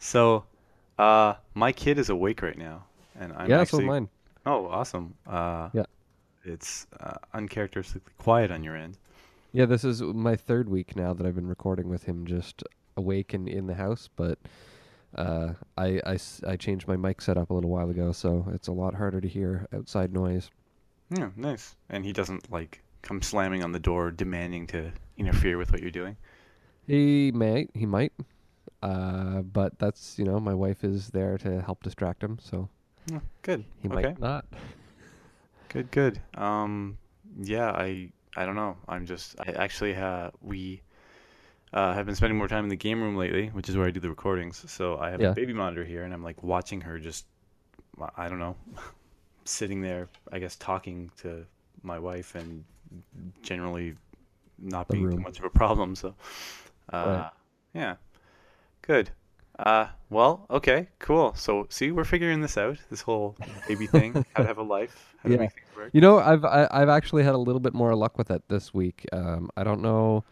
So, uh, my kid is awake right now, and I'm Yeah, so mine. Oh, awesome. Uh, Yeah. it's uh, uncharacteristically quiet on your end. Yeah, this is my third week now that I've been recording with him just awake and in the house, but uh, i i changed my mic setup a little while ago, so it's a lot harder to hear outside noise. Yeah, nice. And he doesn't like come slamming on the door, demanding to interfere with what you're doing. He may, he might, uh, but that's, you know, my wife is there to help distract him, so Oh, good. he okay. might not. Good, good. Um, yeah, I I don't know. I'm just I actually uh we uh have been spending more time in the game room lately, which is where I do the recordings. So I have Yeah. a baby monitor here, and I'm like watching her just I don't know, sitting there, I guess talking to my wife and generally not The being too much of a problem. So, uh, Right. yeah, good. Uh, well, okay, cool. So, see, we're figuring this out. This whole baby thing, how to have a life, how to Yeah. make things work. You know, I've I, I've actually had a little bit more luck with it this week. Um, I don't know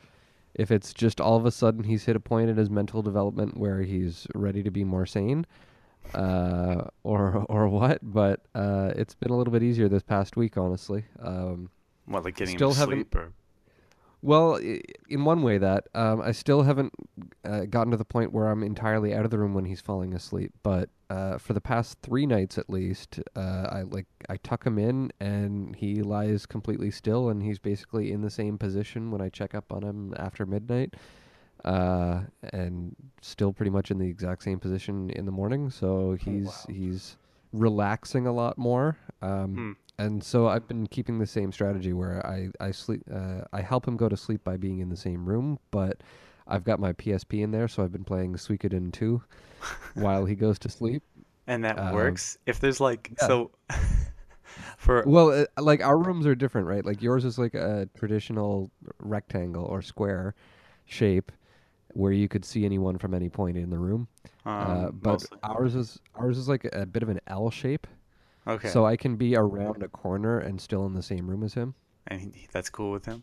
if it's just all of a sudden he's hit a point in his mental development where he's ready to be more sane, uh, or or what. But uh, it's been a little bit easier this past week, honestly. Um, What, like getting Still him to sleep, or well, i- in one way that um, I still haven't uh, gotten to the point where I'm entirely out of the room when he's falling asleep. But uh, for the past three nights at least, uh, I like I tuck him in and he lies completely still, and he's basically in the same position when I check up on him after midnight, uh, and still pretty much in the exact same position in the morning. So he's wow. he's relaxing a lot more. Um, Hmm. And so I've been keeping the same strategy where I I sleep uh, I help him go to sleep by being in the same room, but I've got my PSP in there, so I've been playing Suikoden 2 while he goes to sleep. and that um, works. If there's like yeah. so, for Well, uh, like our rooms are different, right? Like yours is like a traditional rectangle or square shape where you could see anyone from any point in the room. um, uh, but mostly. ours is ours is like a bit of an L shape, okay, so I can be around a corner and still in the same room as him. and he, that's cool with him.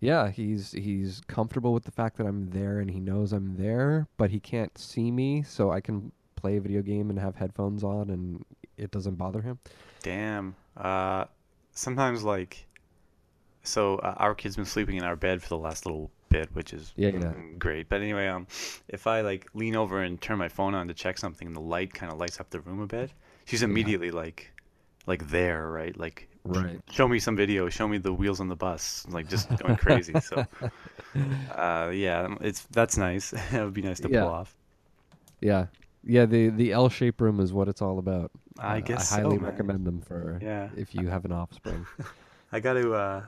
Yeah, he's he's comfortable with the fact that I'm there and he knows I'm there, but he can't see me, so I can play a video game and have headphones on and it doesn't bother him. Damn. Uh, sometimes like, so uh, our kid's been sleeping in our bed for the last little bit, which is Yeah, yeah. mm, great. But anyway, um, if I like lean over and turn my phone on to check something, the light kind of lights up the room a bit. She's immediately like, like there, right? Like, Right. show me some video, show me the wheels on the bus, like just going crazy. So, uh, yeah, um, it's that's nice. it would be nice to Yeah. pull off. Yeah. Yeah, the the L shape room is what it's all about. I Uh, guess I highly man. recommend them for Yeah. if you have an offspring. I got to uh,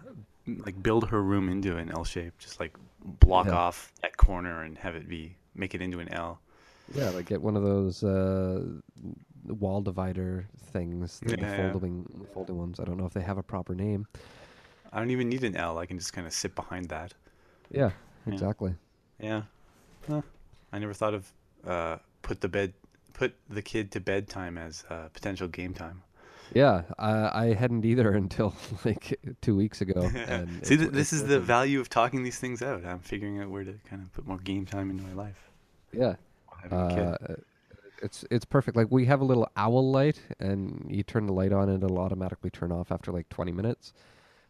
like build her room into an L shape, just like block Yeah. off that corner and have it be make it into an L. yeah, like get one of those uh, wall divider things, the, the Yeah, yeah. folding folding ones. I don't know if they have a proper name. I don't even need an L. I can just kind of sit behind that. Yeah, Yeah. exactly. Yeah. Huh. I never thought of uh, put the bed put the kid to bedtime as uh, potential game time. Yeah, I, I hadn't either until like two weeks ago. And See, th- this it's is the working. value of talking these things out. I'm figuring out where to kind of put more game time into my life. Yeah, while a kid. uh, it's it's perfect. Like we have a little owl light, and you turn the light on, and it'll automatically turn off after like 20 minutes.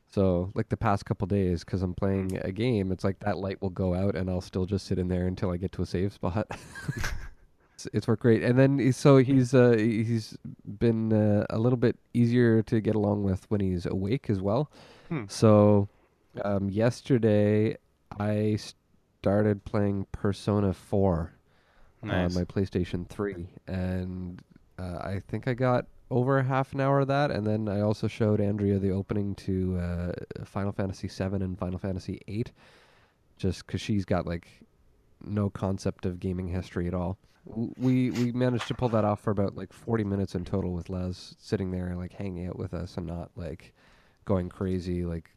So like the past couple days, because I'm playing a game, it's like that light will go out, and I'll still just sit in there until I get to a save spot. it's, it's worked great, and then so he's uh, he's been uh, a little bit easier to get along with when he's awake as well. Hmm. So um, yesterday I started playing Persona 4 Nice. on my PlayStation 3, and uh, I think I got over a half an hour of that, and then I also showed Andrea the opening to uh, Final Fantasy 7 and Final Fantasy 8, just because she's got like no concept of gaming history at all. We we managed to pull that off for about like 40 minutes in total with Les sitting there and like hanging out with us and not like going crazy like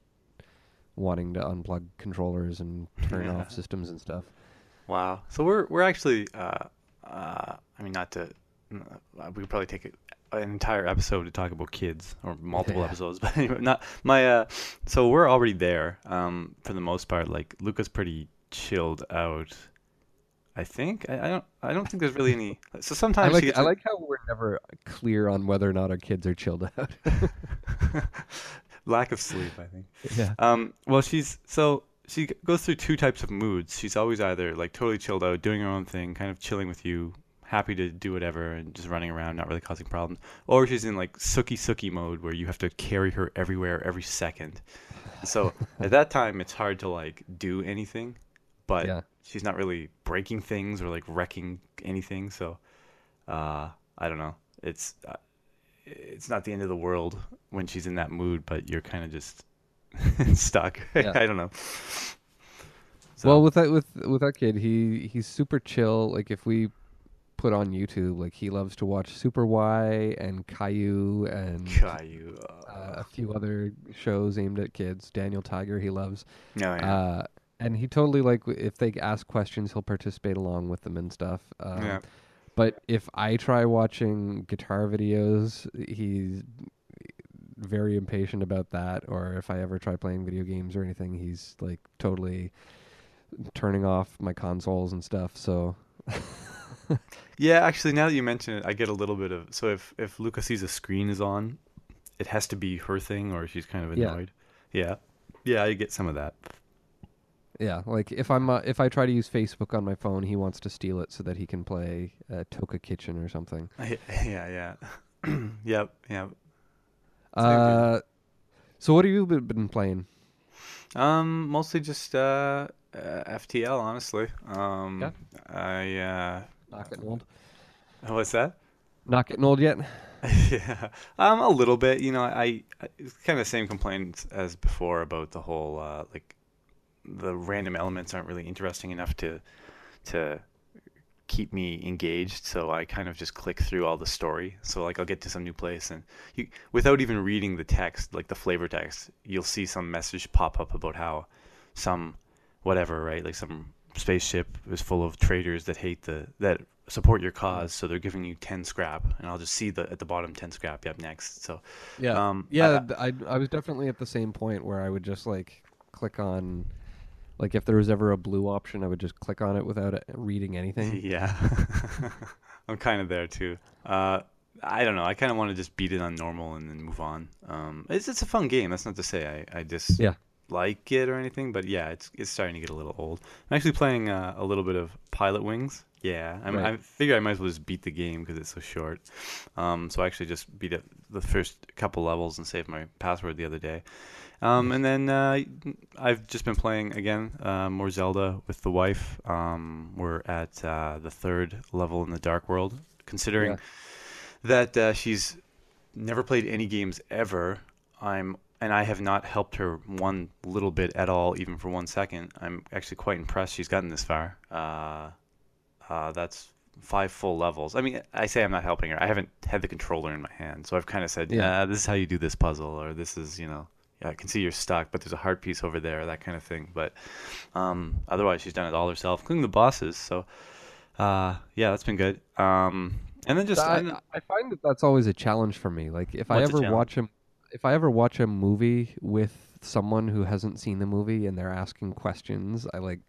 wanting to unplug controllers and turn off systems and stuff. Wow. So we're we're actually uh uh I mean not to uh, we could probably take a, an entire episode to talk about kids or multiple Yeah. episodes but anyway not my uh so we're already there um for the most part like Luca's pretty chilled out I think I, I don't I don't think there's really any. So sometimes I like gets I like how we're never clear on whether or not our kids are chilled out. lack of sleep. I think. yeah. Um, well, she's so she goes through two types of moods. She's always either like totally chilled out, doing her own thing, kind of chilling with you, happy to do whatever, and just running around, not really causing problems. Or she's in like sooky sooky mode where you have to carry her everywhere every second. So at that time, it's hard to like do anything, but Yeah. she's not really breaking things or like wrecking anything. So uh, I don't know. It's uh, it's not the end of the world when she's in that mood, but you're kind of just stuck. Yeah. I don't know. So, Well, with that with with that kid, he he's super chill. Like if we put on YouTube, like he loves to watch Super Why and Caillou and Caillou, uh, uh, a few other shows aimed at kids. Daniel Tiger, he loves. Oh, yeah. Uh, and he totally like if they ask questions, he'll participate along with them and stuff. Um, yeah. But if I try watching guitar videos, he's very impatient about that. Or if I ever try playing video games or anything, he's like totally turning off my consoles and stuff. So Yeah, actually, now that you mention it, I get a little bit of. So if if Luca sees a screen is on, it has to be her thing, or she's kind of annoyed. Yeah, yeah, I get some of that. yeah, like if I'm uh, if I try to use Facebook on my phone, he wants to steal it so that he can play uh, Toca Kitchen or something. Yeah, yeah, yep, yeah. Uh, so what have you been, been playing? Um, mostly just uh, uh FTL, honestly. Um, Yeah. I uh, Not getting old. what's that? Not getting old yet. yeah, um, a little bit. You know, I, I it's kind of the same complaints as before about the whole uh, like the random elements aren't really interesting enough to to keep me engaged. So I kind of just click through all the story. So like I'll get to some new place and you without even reading the text, like the flavor text, you'll see some message pop up about how some whatever, right? Like some spaceship is full of traitors that hate the that support your cause, so they're giving you ten scrap, and I'll just see the at the bottom ten scrap. Yep, next. So Yeah. Um, yeah, I- I, I was definitely at the same point where I would just like click on like if there was ever a blue option, I would just click on it without uh, reading anything. yeah, I'm kind of there too. Uh, I don't know. I kind of want to just beat it on normal and then move on. Um, it's it's a fun game. That's not to say I I just Yeah. like it or anything, but yeah, it's it's starting to get a little old. I'm actually playing uh, a little bit of Pilotwings. Yeah, I'm, Right. I figure I might as well just beat the game because it's so short. Um, so I actually just beat it the first couple levels and saved my password the other day. Um, and then uh, I've just been playing again uh, more Zelda with the wife. Um, we're at uh, the third level in the Dark World. Considering Yeah. that uh, she's never played any games ever, I'm and I have not helped her one little bit at all, even for one second. I'm actually quite impressed she's gotten this far. Uh, uh, that's five full levels. I mean, I say I'm not helping her. I haven't had the controller in my hand, so I've kind of said, Yeah. "Yeah, this is how you do this puzzle," or "This is, you know, I can see you're stuck, but there's a heart piece over there," that kind of thing. But um, otherwise, she's done it all herself, including the bosses. So, uh, yeah, that's been good. Um, and then just I, and- I find that that's always a challenge for me. Like if I What's a ever watch a if I ever watch a movie with someone who hasn't seen the movie and they're asking questions, I like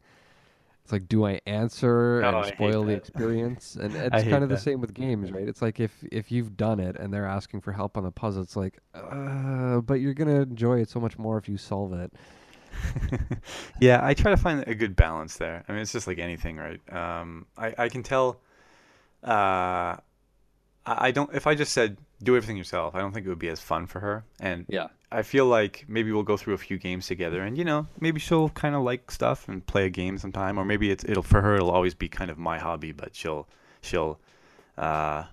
it's like do I answer Oh, and spoil the experience? And it's kind of the same with games, right? It's like if if you've done it and they're asking for help on the puzzle, it's like uh, but you're going to enjoy it so much more if you solve it. yeah, I try to find a good balance there. I mean, it's just like anything, right? Um, I I can tell. Uh, I don't. If I just said do everything yourself, I don't think it would be as fun for her. And Yeah. I feel like maybe we'll go through a few games together, and you know, maybe she'll kind of like stuff and play a game sometime, or maybe it's it'll for her it'll always be kind of my hobby, but she'll she'll uh,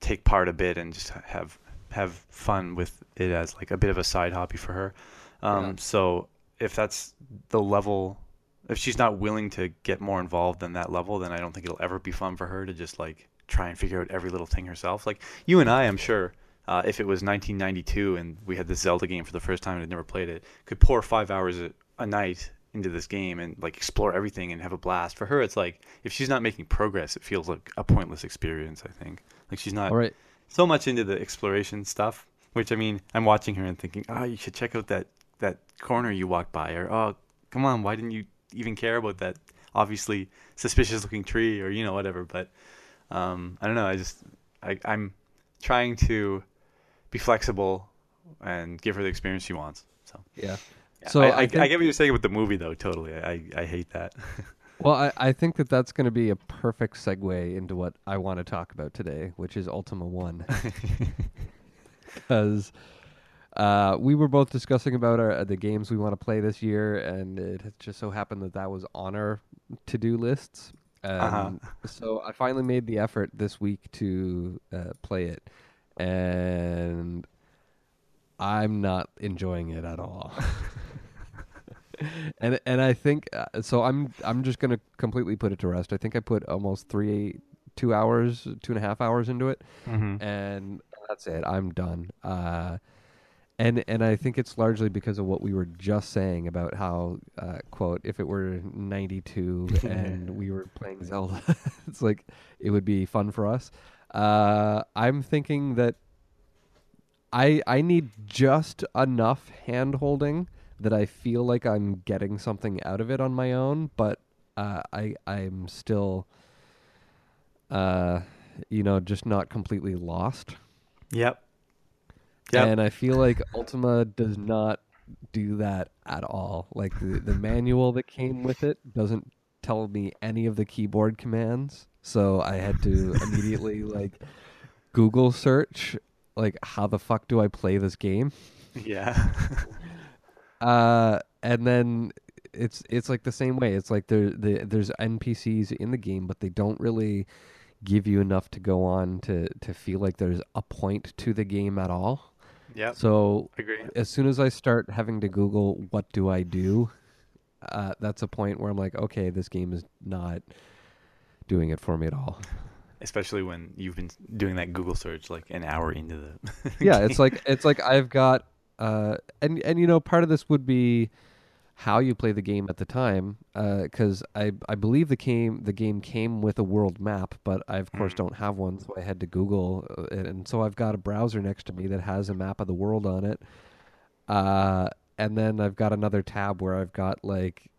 take part a bit and just have have fun with it as like a bit of a side hobby for her. Um, Yeah. So if that's the level, if she's not willing to get more involved than that level, then I don't think it'll ever be fun for her to just like try and figure out every little thing herself. Like you and I, I'm sure, uh, if it was 1992 and we had this Zelda game for the first time and had never played it, could pour five hours a, a night into this game and like explore everything and have a blast. For her, it's like if she's not making progress, it feels like a pointless experience. I think like she's not right. so much into the exploration stuff. Which I mean, I'm watching her and thinking, oh, you should check out that that corner you walked by, or oh, come on, why didn't you even care about that obviously suspicious looking tree or you know whatever. But um, I don't know. I just I, I'm trying to be flexible and give her the experience she wants. So Yeah. yeah. So I, I I, I get what you're saying with the movie though. Totally. I I hate that. Well, I, I think that that's going to be a perfect segue into what I want to talk about today, which is Ultima 1. Because uh, we were both discussing about our, the games we want to play this year, and it had just so happened that that was on our to do lists. Uh-huh. Um, So I finally made the effort this week to uh, play it, and I'm not enjoying it at all. and and I think uh, so. I'm I'm just gonna completely put it to rest. I think I put almost three, two hours, two and a half hours into it, mm-hmm. and that's it. I'm done. Uh, and and I think it's largely because of what we were just saying about how uh, quote if it were '92 and we were playing Zelda, it's like it would be fun for us. Uh, I'm thinking that I I need just enough hand holding that I feel like I'm getting something out of it on my own, but uh, I I'm still uh, you know just not completely lost. Yep. Yep. And I feel like Ultima does not do that at all. Like the, the manual that came with it doesn't tell me any of the keyboard commands. So I had to immediately like Google search like how the fuck do I play this game? yeah. Uh and then it's it's like the same way. It's like there the, there's NPCs in the game but they don't really give you enough to go on to to feel like there's a point to the game at all. Yeah. So Agree. as soon as I start having to Google what do I do, uh, that's a point where I'm like, okay, this game is not doing it for me at all. Especially when you've been doing that Google search like an hour into the. yeah, it's like it's like I've got uh, and and you know part of this would be how you play the game at the time because I I believe the game the game came with a world map, but I of course Mm. don't have one, so I had to Google uh, it, and so I've got a browser next to me that has a map of the world on it. Uh, and then I've got another tab where I've got like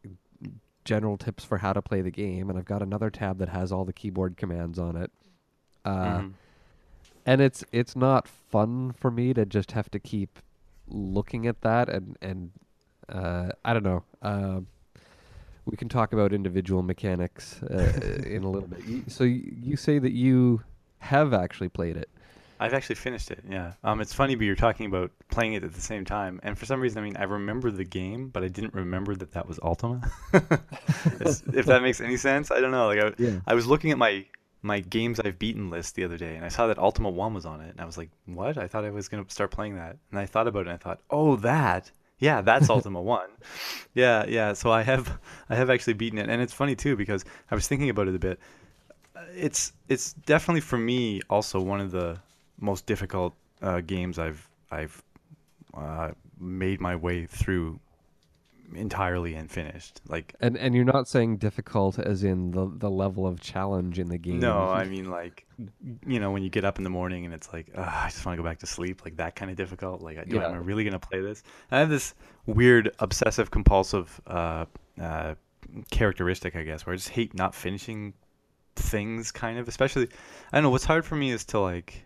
general tips for how to play the game, and I've got another tab that has all the keyboard commands on it. Uh, Mhm. and it's it's not fun for me to just have to keep looking at that and and uh, I don't know. Um, we can talk about individual mechanics uh, in a little bit. So you, you say that you have actually played it. I've actually finished it. Yeah. Um, it's funny, but you're talking about playing it at the same time, and for some reason, I mean, I remember the game, but I didn't remember that that was Ultima. If that makes any sense, I don't know. Like, I, Yeah. I was looking at my my games I've beaten list the other day, and I saw that Ultima One was on it, and I was like, "What?" I thought I was gonna start playing that, and I thought about it, and I thought, "Oh, that." Yeah, that's Ultima One. Yeah, yeah. So I have, I have actually beaten it, and it's funny too because I was thinking about it a bit. It's, it's definitely for me also one of the most difficult uh, games I've, I've uh, made my way through entirely and finished. Like, And and you're not saying difficult as in the the level of challenge in the game. No, I mean like, you know, when you get up in the morning and it's like, I just want to go back to sleep, like that kind of difficult. Like, do, Yeah. am I really gonna play this? I have this weird obsessive compulsive uh, uh, characteristic, I guess, where I just hate not finishing things. Kind of, especially, I don't know. What's hard for me is to like,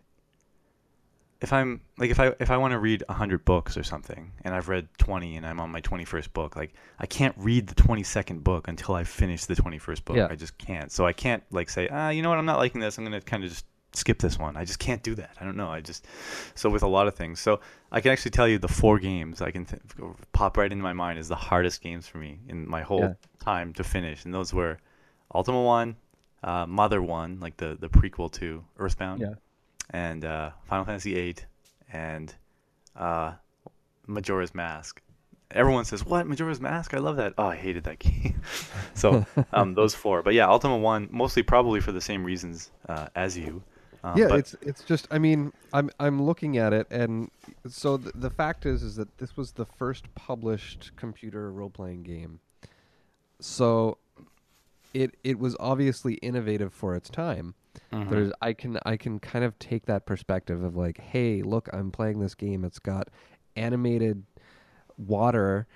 if I'm like, if I if I want to read hundred books or something, and I've read twenty, and I'm on my twenty first book, like I can't read the twenty second book until I finish the twenty first book. Yeah. I just can't. So I can't like say, ah, you know what, I'm not liking this. I'm gonna kind of just skip this one. I just can't do that. I don't know. I just so with a lot of things. So I can actually tell you the four games I can th- pop right into my mind is the hardest games for me in my whole Yeah. time to finish, and those were Ultima One, uh, Mother One, like the the prequel to Earthbound, Yeah. And uh, Final Fantasy VIII, and uh, Majora's Mask. Everyone says, "What Majora's Mask? I love that." Oh, I hated that game. so um, those four, but yeah, Ultima One, mostly probably for the same reasons uh, as you. Um, yeah, but- it's it's just I mean I'm I'm looking at it and so th- the fact is is that this was the first published computer role playing game. So it it was obviously innovative for its time. Mhm. There's I can I can kind of take that perspective of like, hey, look, I'm playing this game. It's got animated water.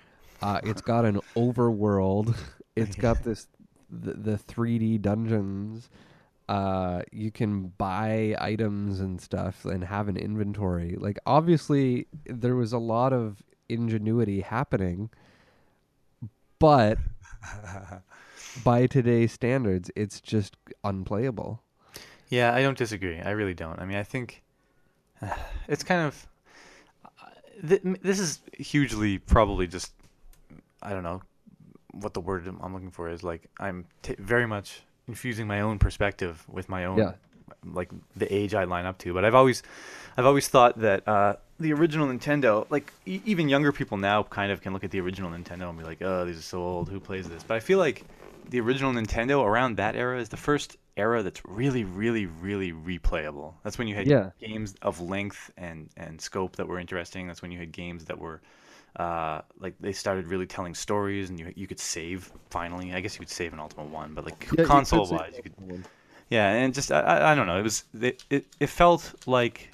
Uh, it's got an overworld. It's got this the, the 3D dungeons. Uh, you can buy items and stuff and have an inventory. Like obviously, there was a lot of ingenuity happening, but by today's standards, it's just unplayable. Yeah, I don't disagree. I really don't. I mean, I think it's kind of th- this is hugely probably just I don't know what the word I'm looking for is. Like I'm t- very much infusing my own perspective with my own Yeah. like the age I line up to. But I've always I've always thought that uh, the original Nintendo, like e- even younger people now, kind of can look at the original Nintendo and be like, "Oh, these are so old. Who plays this?" But I feel like the original Nintendo around that era is the first era that's really, really, really replayable. That's when you had Yeah. games of length and and scope that were interesting. That's when you had games that were uh, like they started really telling stories, and you you could save. Finally, I guess you could save in Ultima One, but like Yeah, console wise, you could yeah, and just I, I- I don't know. It was it, it it felt like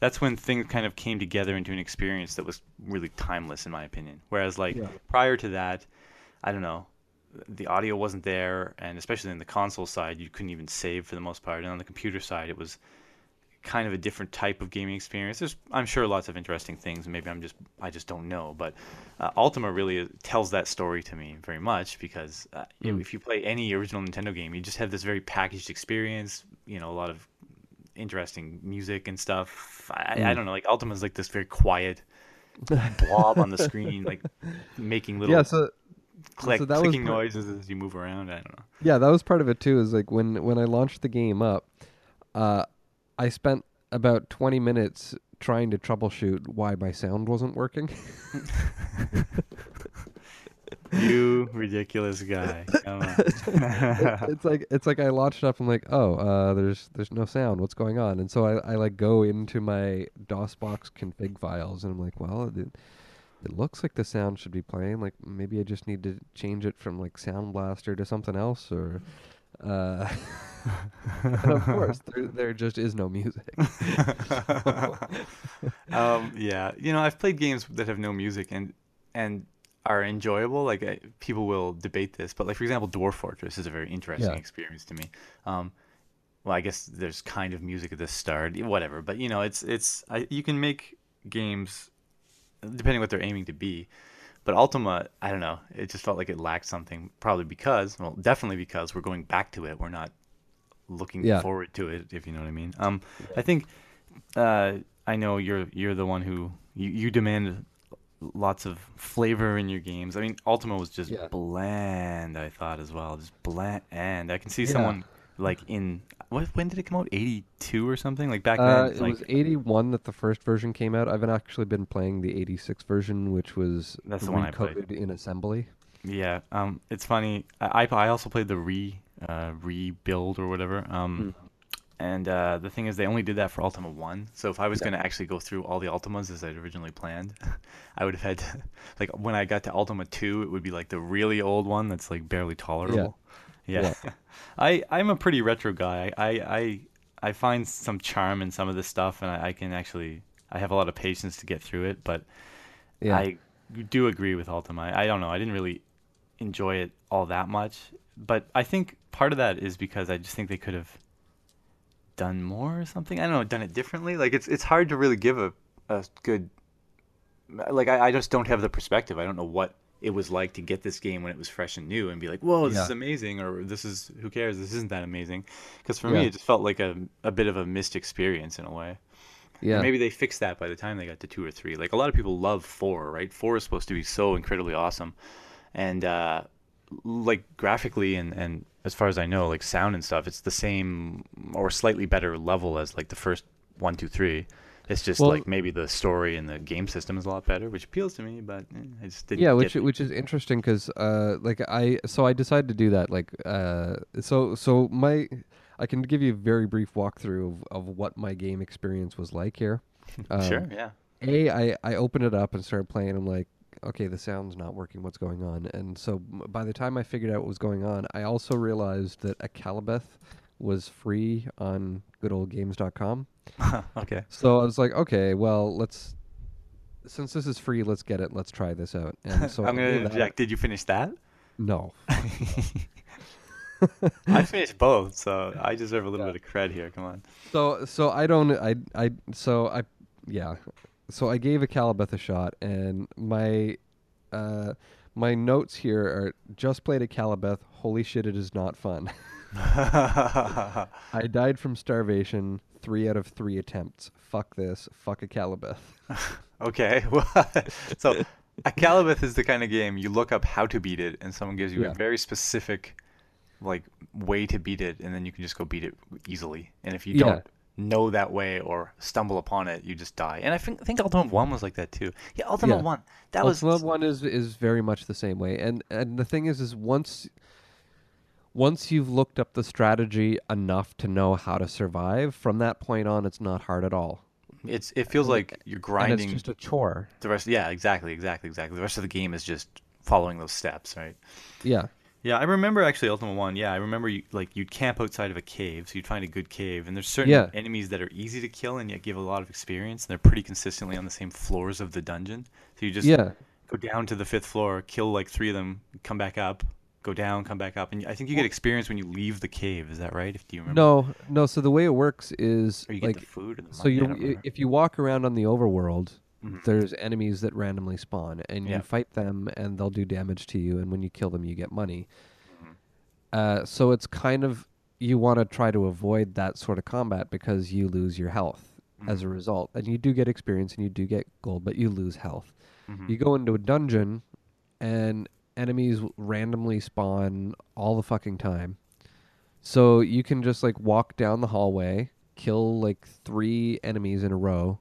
that's when things kind of came together into an experience that was really timeless in my opinion. Whereas like Yeah. prior to that, I don't know, the audio wasn't there, and especially in the console side, you couldn't even save for the most part. And on the computer side, it was kind of a different type of gaming experience. There's I'm sure lots of interesting things. Maybe I'm just I just don't know, but uh, Ultima really tells that story to me very much because uh, Mm. if you play any original Nintendo game, you just have this very packaged experience. You know, a lot of interesting music and stuff. I, I Mm. don't know, like Ultima's like this very quiet blob on the screen, like making little Yeah, so click, so that was clicking part- noises as you move around. I don't know. yeah, that was part of it too. Is like when when I launched the game up, uh, I spent about twenty minutes trying to troubleshoot why my sound wasn't working. You ridiculous guy. Come on. it's like it's like I launched up. I'm like, oh, uh, there's there's no sound. What's going on? And so I, I like go into my DOSBox config files, and I'm like, well, it, it looks like the sound should be playing. Like maybe I just need to change it from like Sound Blaster to something else, or. Uh, and of course, there, there just is no music. um, yeah, you know, I've played games that have no music and and are enjoyable. Like I, people will debate this, but like for example, Dwarf Fortress is a very interesting Yeah. experience to me. Um, well, I guess there's kind of music at the start, whatever. But you know, it's it's I, you can make games depending what they're aiming to be. But Ultima, I don't know. It just felt like it lacked something. Probably because, well, definitely because we're going back to it. We're not looking Yeah. forward to it, if you know what I mean. Um, I think uh, I know you're you're the one who you, you demand lots of flavor in your games. I mean, Ultima was just Yeah. bland. I thought as well, just bland. And I can see Yeah. someone like in what when did it come out? Eighty two or something like back Uh, then. it like, was 81 that the first version came out. I've actually been playing the 86 version, which was That's the one I played. in assembly. Yeah, um, it's funny. I I also played the re uh, rebuild or whatever. Um, Hmm. and uh, the thing is, they only did that for Ultima One. So if I was Yeah. gonna actually go through all the Ultimas as I'd originally planned, I would have had to, like when I got to Ultima Two, it would be like the really old one that's like barely tolerable. Yeah, I I'm a pretty retro guy. I I I find some charm in some of this stuff, and I, I can actually I have a lot of patience to get through it, but. Yeah. I do agree with Ultima. I, I don't know. I didn't really enjoy it all that much, but I think part of that is because I just think they could have done more or something. I don't know, done it differently. Like it's it's hard to really give a a good like I, I just don't have the perspective. I don't know what it was like to get this game when it was fresh and new and be like, "Whoa, this Yeah. is amazing," or "This is who cares? This isn't that amazing." Because for me, it just felt like a a bit of a missed experience in a way. yeah. And maybe they fixed that by the time they got to two or three. Like a lot of people love four, right? Four is supposed to be so incredibly awesome, and uh, like graphically and and as far as I know, like sound and stuff, it's the same or slightly better level as like the first one, two, three. It's just Well- like maybe the story and the game system is a lot better, which appeals to me, but eh, I just didn't. yeah, which which is interesting because uh, like I so I decided to do that like uh, so so my I can give you a very brief walkthrough of, of what my game experience was like here. Um, sure, yeah. A, I, I opened it up and started playing. I'm like, okay, the sound's not working. What's going on? And so by the time I figured out what was going on, I also realized that Akalabeth was free on goodoldgames.com. okay. So I was like, okay, well, let's since this is free, let's get it. Let's try this out. And so I'm gonna did interject. Did you finish that? No. I finished both, so I deserve a little bit of cred here. Come on. So so I don't I I so I yeah. So I gave Akalabeth a shot and my uh my notes here are just played Akalabeth. Holy shit, it is not fun. I died from starvation three out of three attempts. Fuck this. Fuck Akalabeth. okay. Well, so Akalabeth is the kind of game you look up how to beat it, and someone gives you Yeah. a very specific like way to beat it, and then you can just go beat it easily. And if you Yeah. don't know that way or stumble upon it, you just die. And I think think Ultima One was like that too. Yeah, Ultima Yeah. One. That was Ultima one is is very much the same way. And and the thing is is once once you've looked up the strategy enough to know how to survive, from that point on it's not hard at all. it's it feels like you're And grinding it's just a chore. the rest. Yeah, exactly, exactly, exactly. The rest of the game is just following those steps, right? Yeah. Yeah, I remember actually Ultima One. Yeah, I remember you like you'd camp outside of a cave, so you'd find a good cave, and there's certain Yeah. enemies that are easy to kill and yet give a lot of experience, and they're pretty consistently on the same floors of the dungeon. So you just Yeah. go down to the fifth floor, kill like three of them, come back up, go down, come back up, and I think you get experience when you leave the cave. Is that right? If do you remember? No, no. So the way it works is Or you get like food so you if you walk around on the overworld, Mhm. there's enemies that randomly spawn, and Yeah. you fight them, and they'll do damage to you, and when you kill them, you get money. Mm-hmm. Uh, so it's kind of you want to try to avoid that sort of combat because you lose your health as Mm-hmm. a result, and you do get experience and you do get gold, but you lose health. Mhm. You go into a dungeon, and enemies randomly spawn all the fucking time. So you can just like walk down the hallway, kill like three enemies in a row,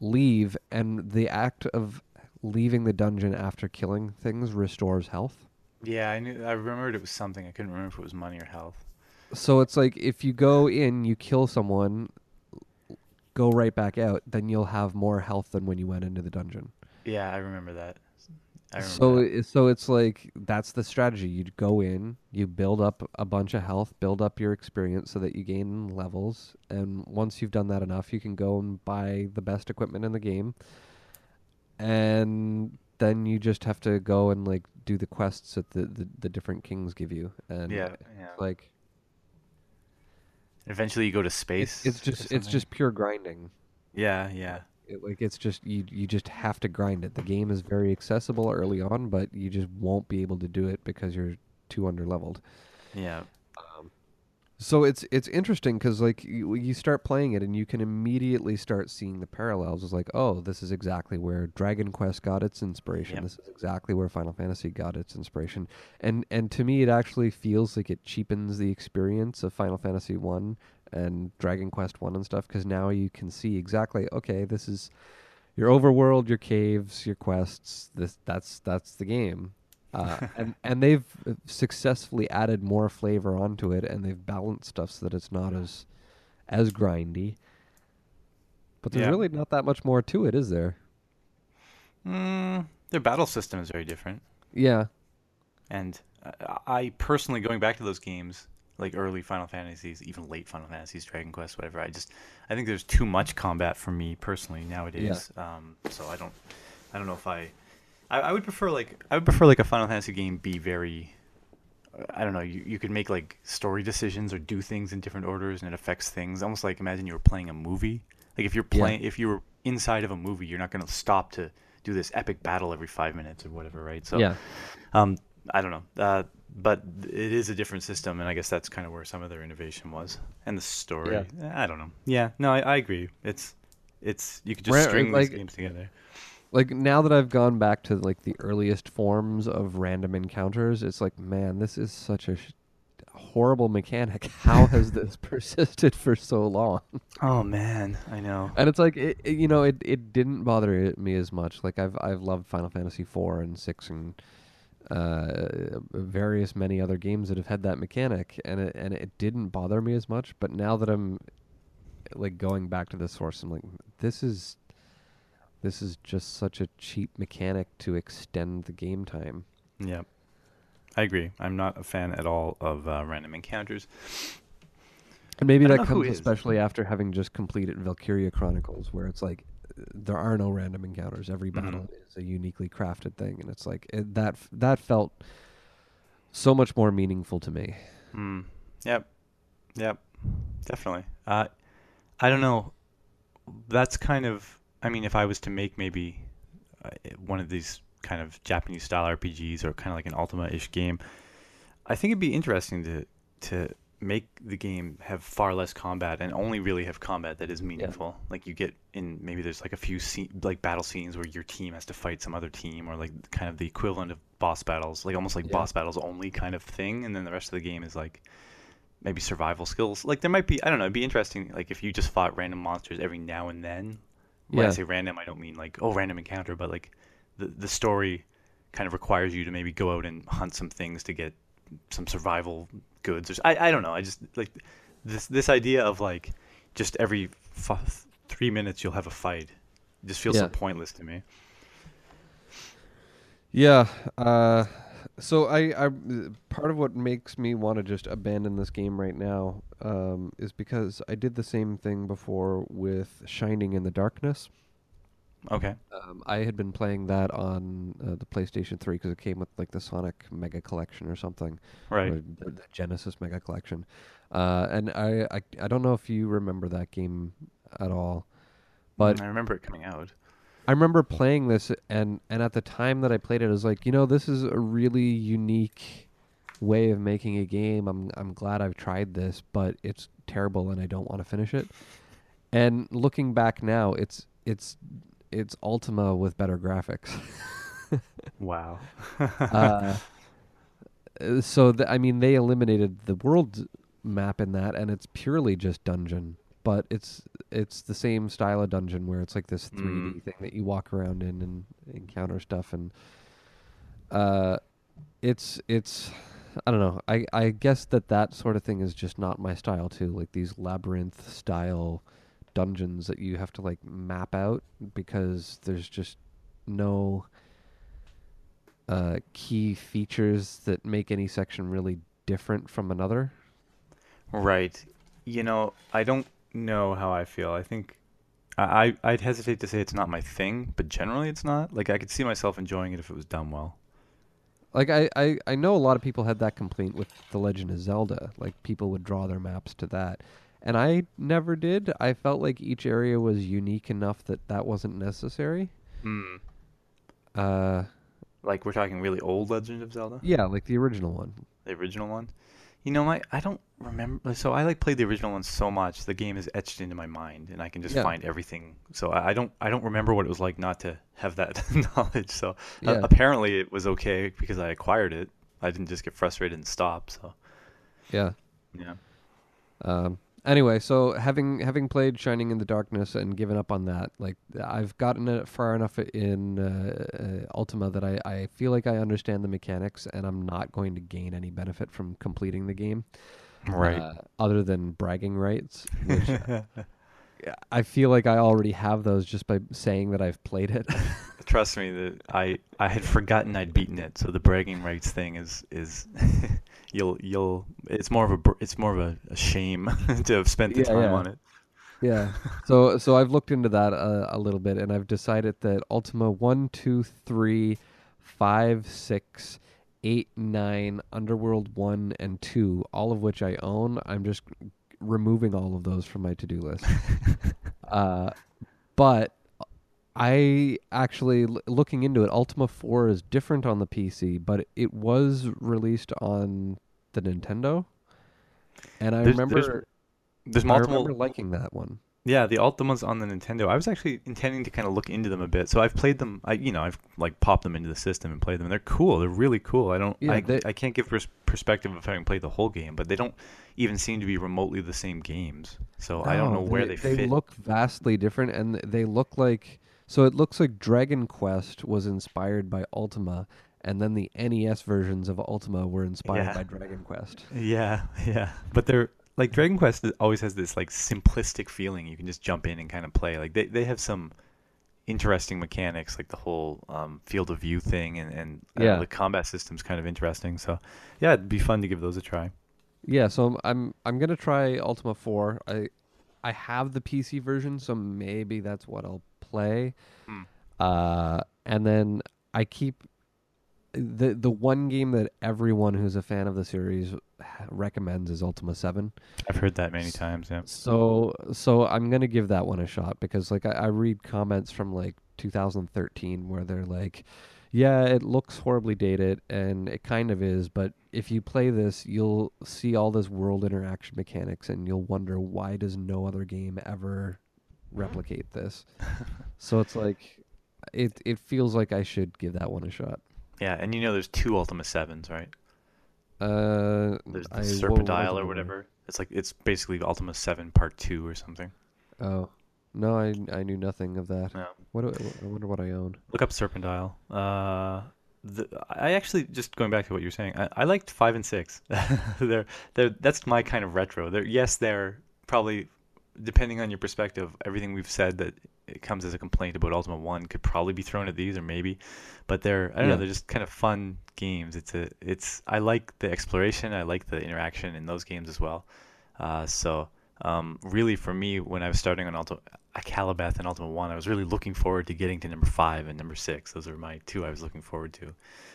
leave, and the act of leaving the dungeon after killing things restores health. Yeah, I knew. I remembered it was something. I couldn't remember if it was money or health. So it's like if you go in, you kill someone, go right back out, then you'll have more health than when you went into the dungeon. Yeah, I remember that. So that. so it's like that's the strategy. You go in, you build up a bunch of health, build up your experience so that you gain levels, and once you've done that enough, you can go and buy the best equipment in the game. And then you just have to go and like do the quests that the the, the different kings give you. And yeah, yeah. like Eventually, you go to space. it's or just it's just pure grinding. Yeah, yeah. It, like it's just you you just have to grind it. The game is very accessible early on, but you just won't be able to do it because you're too underleveled. Yeah. Um, so it's it's interesting because like you, you start playing it and you can immediately start seeing the parallels. It's like, oh, this is exactly where Dragon Quest got its inspiration. Yep. This is exactly where Final Fantasy got its inspiration. And and to me, it actually feels like it cheapens the experience of Final Fantasy One and Dragon Quest One and stuff because now you can see exactly, okay, this is your overworld, your caves, your quests. This that's that's the game. Uh, and and they've uh, successfully added more flavor onto it, and they've balanced stuff so that it's not as as grindy. But there's Yeah. really not that much more to it, is there? Mm, their battle system is very different, Yeah, and uh, I personally, going back to those games, like early Final Fantasies, even late Final Fantasies, Dragon Quest, whatever, I just, I think there's too much combat for me personally nowadays. Um, so I don't, I don't know if I, I, I would prefer like, I would prefer like a Final Fantasy game be very. I don't know. You, you could make like story decisions or do things in different orders, and it affects things. Almost like imagine you were playing a movie. Like if you're Yeah. playing, if you were inside of a movie, you're not going to stop to do this epic battle every five minutes or whatever, right? So, yeah, um, I don't know, uh, but it is a different system, and I guess that's kind of where some of their innovation was, and the story. Yeah. eh, I don't know. Yeah, no, I, I agree. It's it's you could just string like- these games together. like now that I've gone back to like the earliest forms of random encounters, it's like, man, this is such a sh- horrible mechanic. How has this persisted for so long? Oh man, I know. and it's like it, it- you know it, it didn't bother me as much like i've i've loved final fantasy 4 and 6 and uh various many other games that have had that mechanic and it and it didn't bother me as much but now that i'm like going back to the source i'm like this is this is just such a cheap mechanic to extend the game time Yeah, I agree. I'm not a fan at all of uh, random encounters. And maybe that comes especially after having just completed Valkyria Chronicles, where it's like there are no random encounters. Every Mhm. battle is a uniquely crafted thing, and it's like it, that. That felt so much more meaningful to me. Mm. Yep. Yep. Definitely. Uh, I don't know. That's kind of. I mean, if I was to make maybe uh, one of these kind of Japanese style RPGs or kind of like an Ultima-ish game, I think it'd be interesting to to make the game have far less combat and only really have combat that is meaningful. Yeah. Like you get in maybe there's like a few scene, like battle scenes where your team has to fight some other team or like kind of the equivalent of boss battles, like almost like yeah. boss battles only kind of thing and then the rest of the game is like maybe survival skills. Like there might be I don't know, it'd be interesting like if you just fought random monsters every now and then. When yeah. I say random, I don't mean like oh random encounter, but like the the story kind of requires you to maybe go out and hunt some things to get some survival goods. Or, I I don't know. I just like this this idea of like just every f- three minutes you'll have a fight. It just feels yeah. so pointless to me. Yeah. Uh, so I, I part of what makes me want to just abandon this game right now um, is because I did the same thing before with Shining in the Darkness. Okay. Um, I had been playing that on uh, the PlayStation 3 because it came with like the Sonic Mega Collection or something. Right. Or the, Genesis Mega Collection. Uh, and I, I I don't know if you remember that game at all, but mm, I remember it coming out. I remember playing this and and at the time that I played it, I was like, you know, this is a really unique way of making a game. I'm I'm glad I've tried this, but it's terrible and I don't want to finish it. And looking back now, it's it's it's Ultima with better graphics. wow. uh, so I mean, they eliminated the world map in that, and it's purely just dungeon. But it's it's the same style of dungeon where it's like this 3D mm. thing that you walk around in and encounter stuff, and uh, it's it's I don't know. I I guess that that sort of thing is just not my style too. Like these labyrinth style dungeons that you have to like map out because there's just no uh, key features that make any section really different from another. Right. You know, I don't know how I feel. I think I I'd hesitate to say it's not my thing, but generally it's not. Like I could see myself enjoying it if it was done well. Like I, I, I know a lot of people had that complaint with The Legend of Zelda. Like people would draw their maps to that and I never did. I felt like each area was unique enough that that wasn't necessary. Hmm. Uh, like we're talking really old Legend of Zelda. Yeah, like the original one. The original one. You know, my I don't remember. So I like played the original one so much, the game is etched into my mind, and I can just yeah. find everything. So I, I, don't I don't remember what it was like not to have that knowledge. So uh, yeah. uh, apparently it was okay because I acquired it. I didn't just get frustrated and stop. So yeah, yeah. Um, anyway, so having having played Shining in the Darkness and given up on that, like I've gotten it far enough in uh, uh, Ultima that I, I feel like I understand the mechanics, and I'm not going to gain any benefit from completing the game, right? Uh, other than bragging rights, which I feel like I already have those just by saying that I've played it. Trust me, that I I had forgotten I'd beaten it, so the bragging rights thing is is you'll you'll it's more of a it's more of a, a shame to have spent the yeah, time yeah. on it. Yeah. so so I've looked into that a, a little bit, and I've decided that Ultima one, two, three, five, six, eight, nine, Underworld one and two, all of which I own. I'm just removing all of those from my to do list. uh, but I actually looking into it, Ultima 4 is different on the PC, but it was released on the Nintendo. And I there's, remember there's, there's multiple I remember liking that one. Yeah, the Ultimas on the Nintendo. I was actually intending to kind of look into them a bit. So I've played them. I you know I've like popped them into the system and played them. They're cool. They're really cool. I don't. Yeah, I, they, I can't give pers- perspective of having played the whole game, but they don't even seem to be remotely the same games. So no, I don't know where they, they fit. They look vastly different, and they look like so it looks like Dragon Quest was inspired by Ultima, and then the NES versions of Ultima were inspired yeah. by Dragon Quest. Yeah, yeah. But they're like Dragon Quest always has this like simplistic feeling. You can just jump in and kind of play. Like they they have some interesting mechanics, like the whole um, field of view thing, and and uh, yeah. the combat system's kind of interesting. So yeah, it'd be fun to give those a try. Yeah, so I'm I'm gonna try Ultima Four. I I have the PC version, so maybe that's what I'll play. Hmm. Uh, and then I keep the the one game that everyone who's a fan of the series recommends is Ultima Seven. I've heard that many times. Yeah. So so I'm gonna give that one a shot because like I, I read comments from like 2013 where they're like, yeah, it looks horribly dated and it kind of is, but if you play this, you'll see all this world interaction mechanics and you'll wonder why does no other game ever replicate this. so it's like it it feels like I should give that one a shot. Yeah, and you know there's two Ultima Sevens, right? Uh, There's the I- Serpent Isle or whatever. It's like it's basically Ultima Seven Part Two or something. Oh, no, I I knew nothing of that. Yeah. What do, I wonder what I own. Look up Serpent Isle. Uh, the, I actually just going back to what you were saying. I, I liked five and six. they're they're that's my kind of retro. They're yes, they're probably depending on your perspective. Everything we've said that it comes as a complaint about Ultima One could probably be thrown at these or maybe, but they're I don't Yeah. know. They're just kind of fun games. It's a it's I like the exploration. I like the interaction in those games as well. Uh, so um, really for me when I was starting on Ultima Akalabeth and Ultima One, I was really looking forward to getting to number five and number six. Those are my two I was looking forward to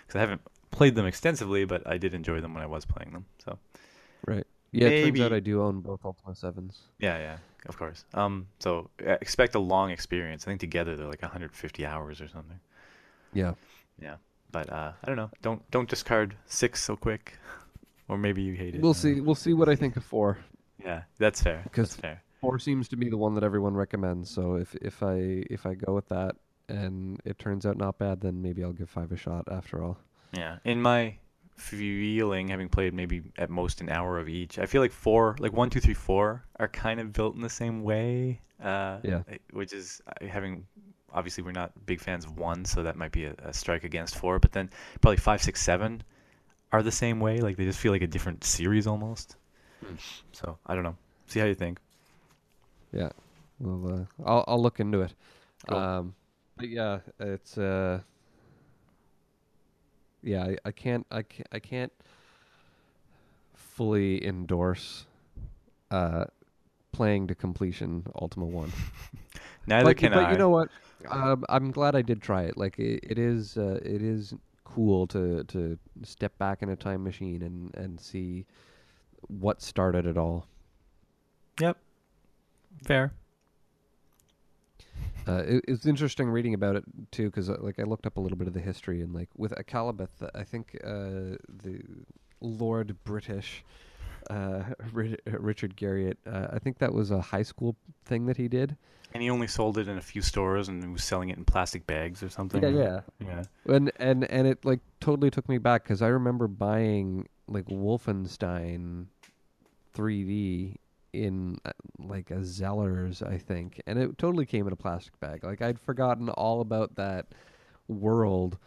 because I haven't played them extensively, but I did enjoy them when I was playing them. So Right. Yeah, it turns out I do own both Ultima Sevens. yeah, yeah, of course. Um, so expect a long experience. I think together they're like 150 hours or something. Yeah. Yeah, but uh, I don't know. Don't don't discard six so quick, or maybe you hate it. We'll see. know. We'll see what I think of four. Yeah, that's fair. 'Cause- That's fair. Four seems to be the one that everyone recommends. So if if I if I go with that and it turns out not bad, then maybe I'll give five a shot after all. Yeah, in my feeling, having played maybe at most an hour of each, I feel like four, like one, two, three, four, are kind of built in the same way. Uh, Yeah. Which is having, obviously, we're not big fans of one, so that might be a, a strike against four. But then probably five, six, seven are the same way. Like they just feel like a different series almost. Hmm. So I don't know. See how you think. Yeah. Well, uh, I'll I'll look into it. Cool. Um, but yeah, it's uh, yeah, I, I can't I can't I can't fully endorse uh playing to completion Ultima One. Neither but, can but I. But you know what? Um, I'm glad I did try it. Like it, it is uh, it is cool to to step back in a time machine and and see what started it all. Yep. Fair. Uh, it, it's interesting reading about it too, because uh, like I looked up a little bit of the history and like with Akalabeth, I think uh, the Lord British uh, Richard Garriott, uh, I think that was a high school thing that he did. And he only sold it in a few stores and he was selling it in plastic bags or something. Yeah, yeah. Yeah. And and and it like totally took me back because I remember buying like Wolfenstein 3D in uh, like a Zellers, I think, and it totally came in a plastic bag. Like I'd forgotten all about that world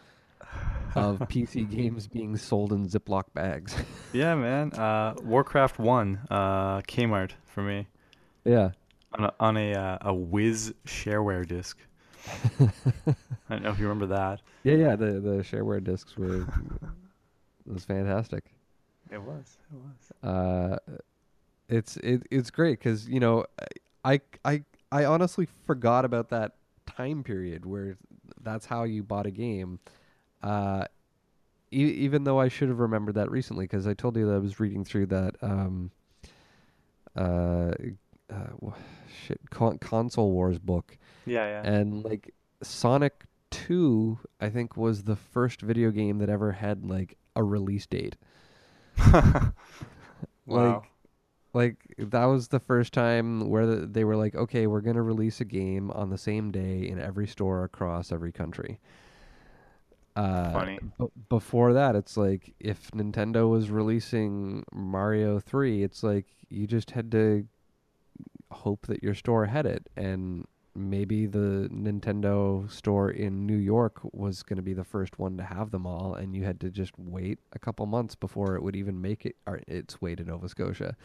of PC games being sold in Ziploc bags. Yeah, man. Uh, Warcraft One, uh, Kmart for me yeah. on a on a uh, a Wiz shareware disc. I don't know if you remember that. Yeah, yeah, the the shareware discs were it was fantastic. It was. It was. uh, it's it, it's great because you know I I I honestly forgot about that time period where that's how you bought a game. Uh, e- even though I should have remembered that recently because I told you that I was reading through that um, uh, uh, shit con- console wars book Yeah, yeah. and like Sonic 2 I think was the first video game that ever had like a release date. wow. like that was the first time where the, they were like okay we're going to release a game on the same day in every store across every country uh Funny. b- before that it's like if nintendo was releasing mario 3 it's like you just had to hope that your store had it and maybe the nintendo store in new york was going to be the first one to have them all and you had to just wait a couple months before it would even make it its way to nova scotia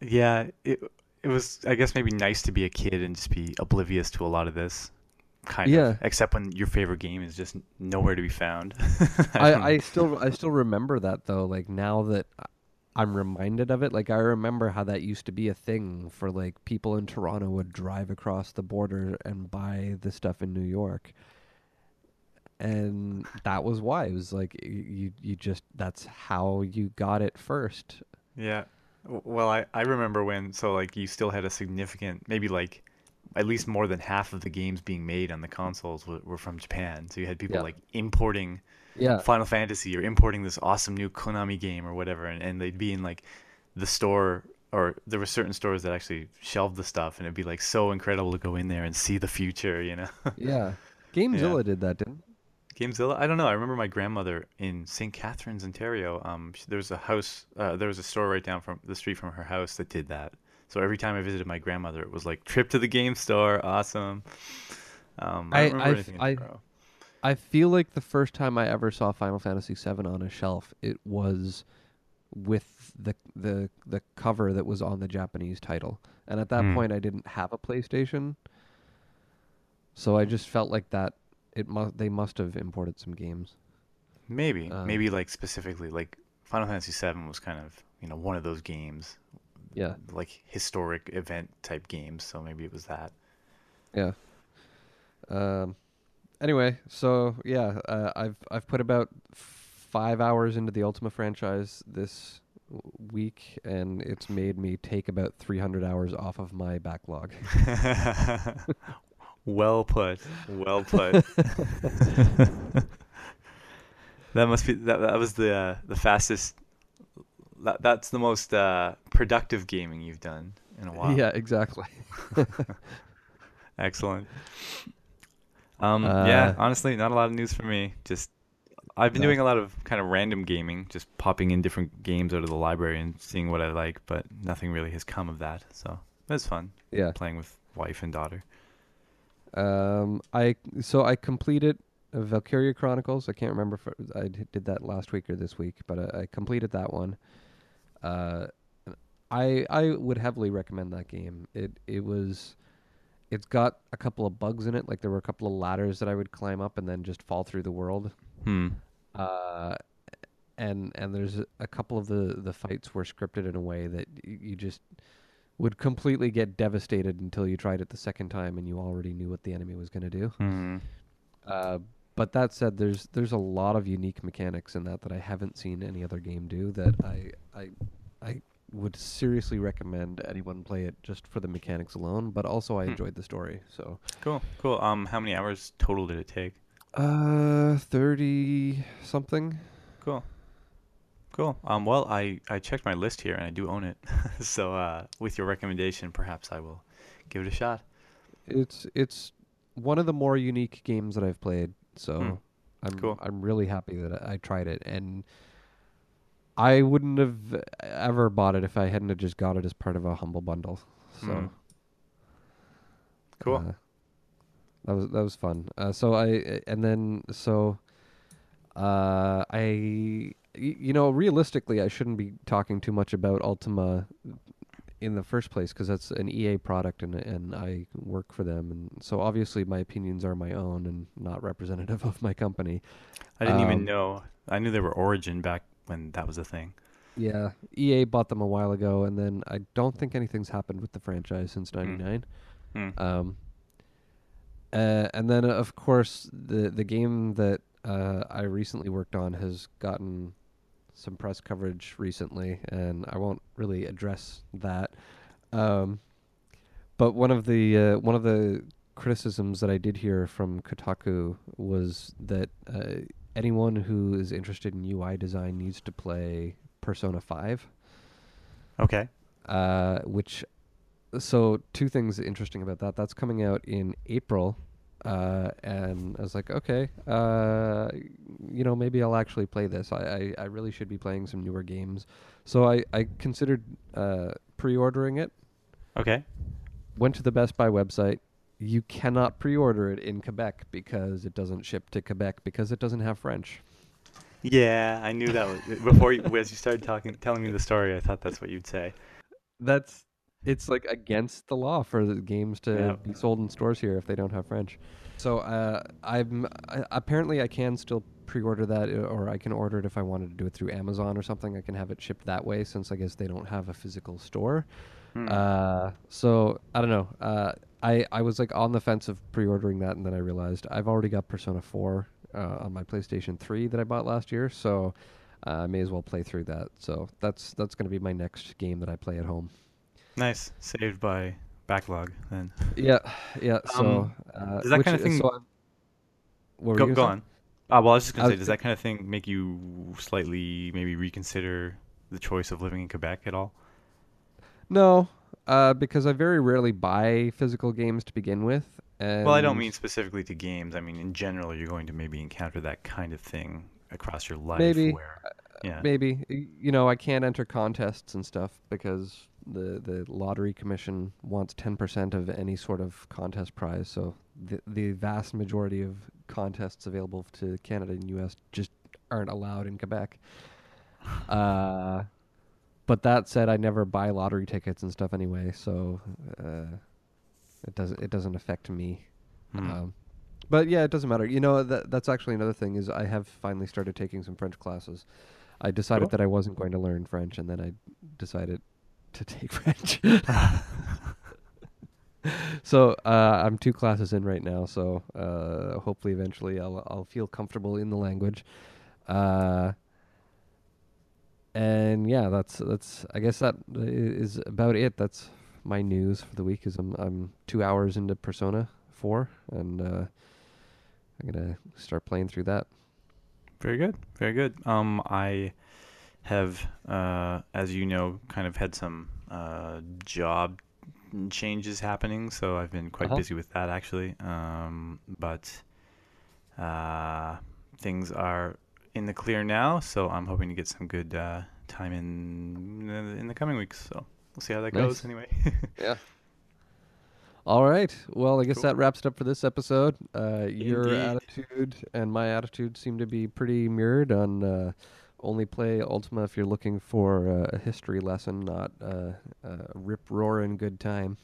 Yeah, it it was I guess maybe nice to be a kid and just be oblivious to a lot of this kind Yeah. of except when your favorite game is just nowhere to be found. I, don't. I still I still remember that though. Like now that I'm reminded of it, like I remember how that used to be a thing for like people in Toronto would drive across the border and buy the stuff in New York. and that was why it was like you you just that's how you got it first. Yeah. Well, I, I remember when, so like you still had a significant, maybe like at least more than half of the games being made on the consoles were, were from Japan. So you had people Yeah. like importing Yeah, Final Fantasy or importing this awesome new Konami game or whatever, and, and they'd be in like the store, or there were certain stores that actually shelved the stuff, and it'd be like so incredible to go in there and see the future, you know? yeah. Gamezilla did that, didn't? Gamezilla? I don't know. I remember my grandmother in St. Catharines, Ontario. Um, sh- there was a house, uh, there was a store right down from the street from her house that did that. So every time I visited my grandmother, it was like trip to the game store, awesome. Um, I I- don't remember I've- anything I- I feel like the first time I ever saw Final Fantasy VII on a shelf, it was with the the the cover that was on the Japanese title, and at that Hmm. point, I didn't have a PlayStation, so I just felt like that it must they must have imported some games. Maybe, Um, maybe like specifically, like Final Fantasy VII was kind of you know one of those games, Yeah, like historic event type games. So maybe it was that. yeah. Um. Anyway, so yeah, uh, I've I've put about five hours into the Ultima franchise this week, and it's made me take about 300 hours off of my backlog. well put. Well put. that must be that. That was the uh, the fastest. That, that's the most uh, productive gaming you've done in a while. Yeah, exactly. Excellent. Um, yeah, Uh, honestly, not a lot of news for me. Just I've been No. doing a lot of kind of random gaming, just popping in different games out of the library and seeing what I like, but nothing really has come of that. So that's fun Yeah. playing with wife and daughter. Um, I so I completed uh, Valkyria Chronicles. I can't remember if I did that last week or this week, but I, I completed that one. Uh, I I would heavily recommend that game. It it was, it's got a couple of bugs in it. Like there were a couple of ladders that I would climb up and then just fall through the world. Hmm. Uh, and and there's a, couple of the the fights were scripted in a way that you just would completely get devastated until you tried it the second time and you already knew what the enemy was going to do. Hmm. Uh, but that said, there's there's a lot of unique mechanics in that that I haven't seen any other game do. That I I I would seriously recommend anyone play it just for the mechanics alone. But also, I Hmm. enjoyed the story. So Cool. Cool. Um, how many hours total did it take? uh, thirty something. Cool. Cool. Um, well, I, I checked my list here and I do own it. so uh, with your recommendation, perhaps I will give it a shot. It's it's one of the more unique games that I've played. So Hmm. I'm Cool. I'm really happy that I, tried it, and I wouldn't have ever bought it if I hadn't have just got it as part of a humble bundle. So Hmm. Cool. uh, that was that was fun. Uh, so I and then so uh, I you know realistically I shouldn't be talking too much about Ultima in the first place because that's an EA product and and I work for them and so obviously my opinions are my own and not representative of my company. I didn't even um, know. I knew they were Origin back when that was a thing. Yeah, EA bought them a while ago and then I don't think anything's happened with the franchise since Hmm. '99. Hmm. Um, uh, and then, of course, the the game that uh, I recently worked on has gotten some press coverage recently, and I won't really address that. Um, but one of the uh, one of the criticisms that I did hear from Kotaku was that uh, anyone who is interested in UI design needs to play Persona Five Okay. uh, which so two things interesting about that. That's coming out in April, uh, and I was like, okay, uh, you know, maybe I'll actually play this. I, I, I really should be playing some newer games, so I I considered uh, pre-ordering it. Okay. Went to the Best Buy website. You cannot pre-order it in Quebec because it doesn't ship to Quebec because it doesn't have French. Yeah, I knew that was before you, as you started talking, telling me the story. I thought that's what you'd say. That's it's like against the law for the games to Yeah. be sold in stores here if they don't have French. So uh, I'm I, apparently I can still pre-order that, uh, or I can order it if I wanted to do it through Amazon or something. I can have it shipped that way since I guess they don't have a physical store. Hmm. Uh, so I don't know. Uh, I I was like on the fence of pre-ordering that, and then I realized I've already got Persona 4 uh, on my PlayStation 3 that I bought last year, so uh, I may as well play through that. So that's that's going to be my next game that I play at home. Nice, saved by backlog then. Yeah, yeah. So Um, uh, does that which- kinda thing- So what Go, go on. Uh, well, I was just gonna say, does that kind of thing make you slightly maybe reconsider the choice of living in Quebec at all? No, uh, because I very rarely buy physical games to begin with. And Well, I don't mean specifically to games. I mean in general, you're going to maybe encounter that kind of thing across your life. Maybe. Where, yeah. maybe you know I can't enter contests and stuff because the the lottery commission wants ten percent of any sort of contest prize. So the the vast majority of contests available to Canada and U.S. just aren't allowed in Quebec. Uh, but that said, I never buy lottery tickets and stuff anyway, so uh, it doesn't it doesn't affect me. Hmm. Um, but yeah, it doesn't matter. You know, that that's actually another thing is I have finally started taking some French classes. I decided Cool. that I wasn't going to learn French, and then I decided to take French. so uh, I'm two classes in right now. So uh, hopefully, eventually, I'll I'll feel comfortable in the language. Uh, and yeah, that's that's. I guess that is about it. That's my news for the week. Is I'm I'm two hours into Persona Four, and uh, I'm gonna start playing through that. Very good. Very good. Um, I have, uh, as you know, kind of had some uh, job changes happening, so I've been quite Uh-huh. busy with that actually. Um, but uh, things are in the clear now, so I'm hoping to get some good uh, time in in the coming weeks. So we'll see how that Nice. goes. Anyway. Yeah. All right. Well, I guess Cool. that wraps it up for this episode. Uh, your Indeed. attitude and my attitude seem to be pretty mirrored on uh, only play Ultima if you're looking for uh, a history lesson, not uh, a rip roaring good time.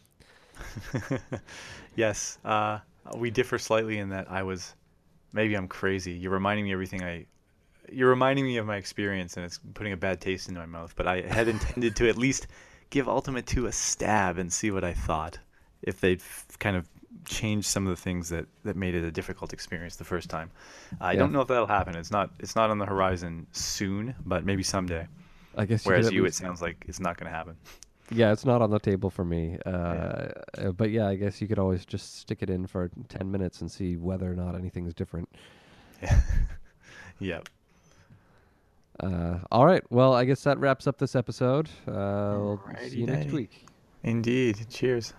yes, uh, we differ slightly in that I was maybe I'm crazy. You're reminding me everything I. You're reminding me of my experience, and it's putting a bad taste into my mouth. But I had intended to at least give Ultima 2 a stab and see what I thought. If they'd f- kind of changed some of the things that, that made it a difficult experience the first time. I Yeah. don't know if that'll happen. It's not it's not on the horizon soon, but maybe someday. I guess. Whereas you, it sounds like it's not going to happen. yeah, it's not on the table for me. Uh, uh, but yeah, I guess you could always just stick it in for ten minutes and see whether or not anything's different. Yeah. yep. Uh, all right. Well, I guess that wraps up this episode. Uh, we'll see you next week. Indeed. Cheers.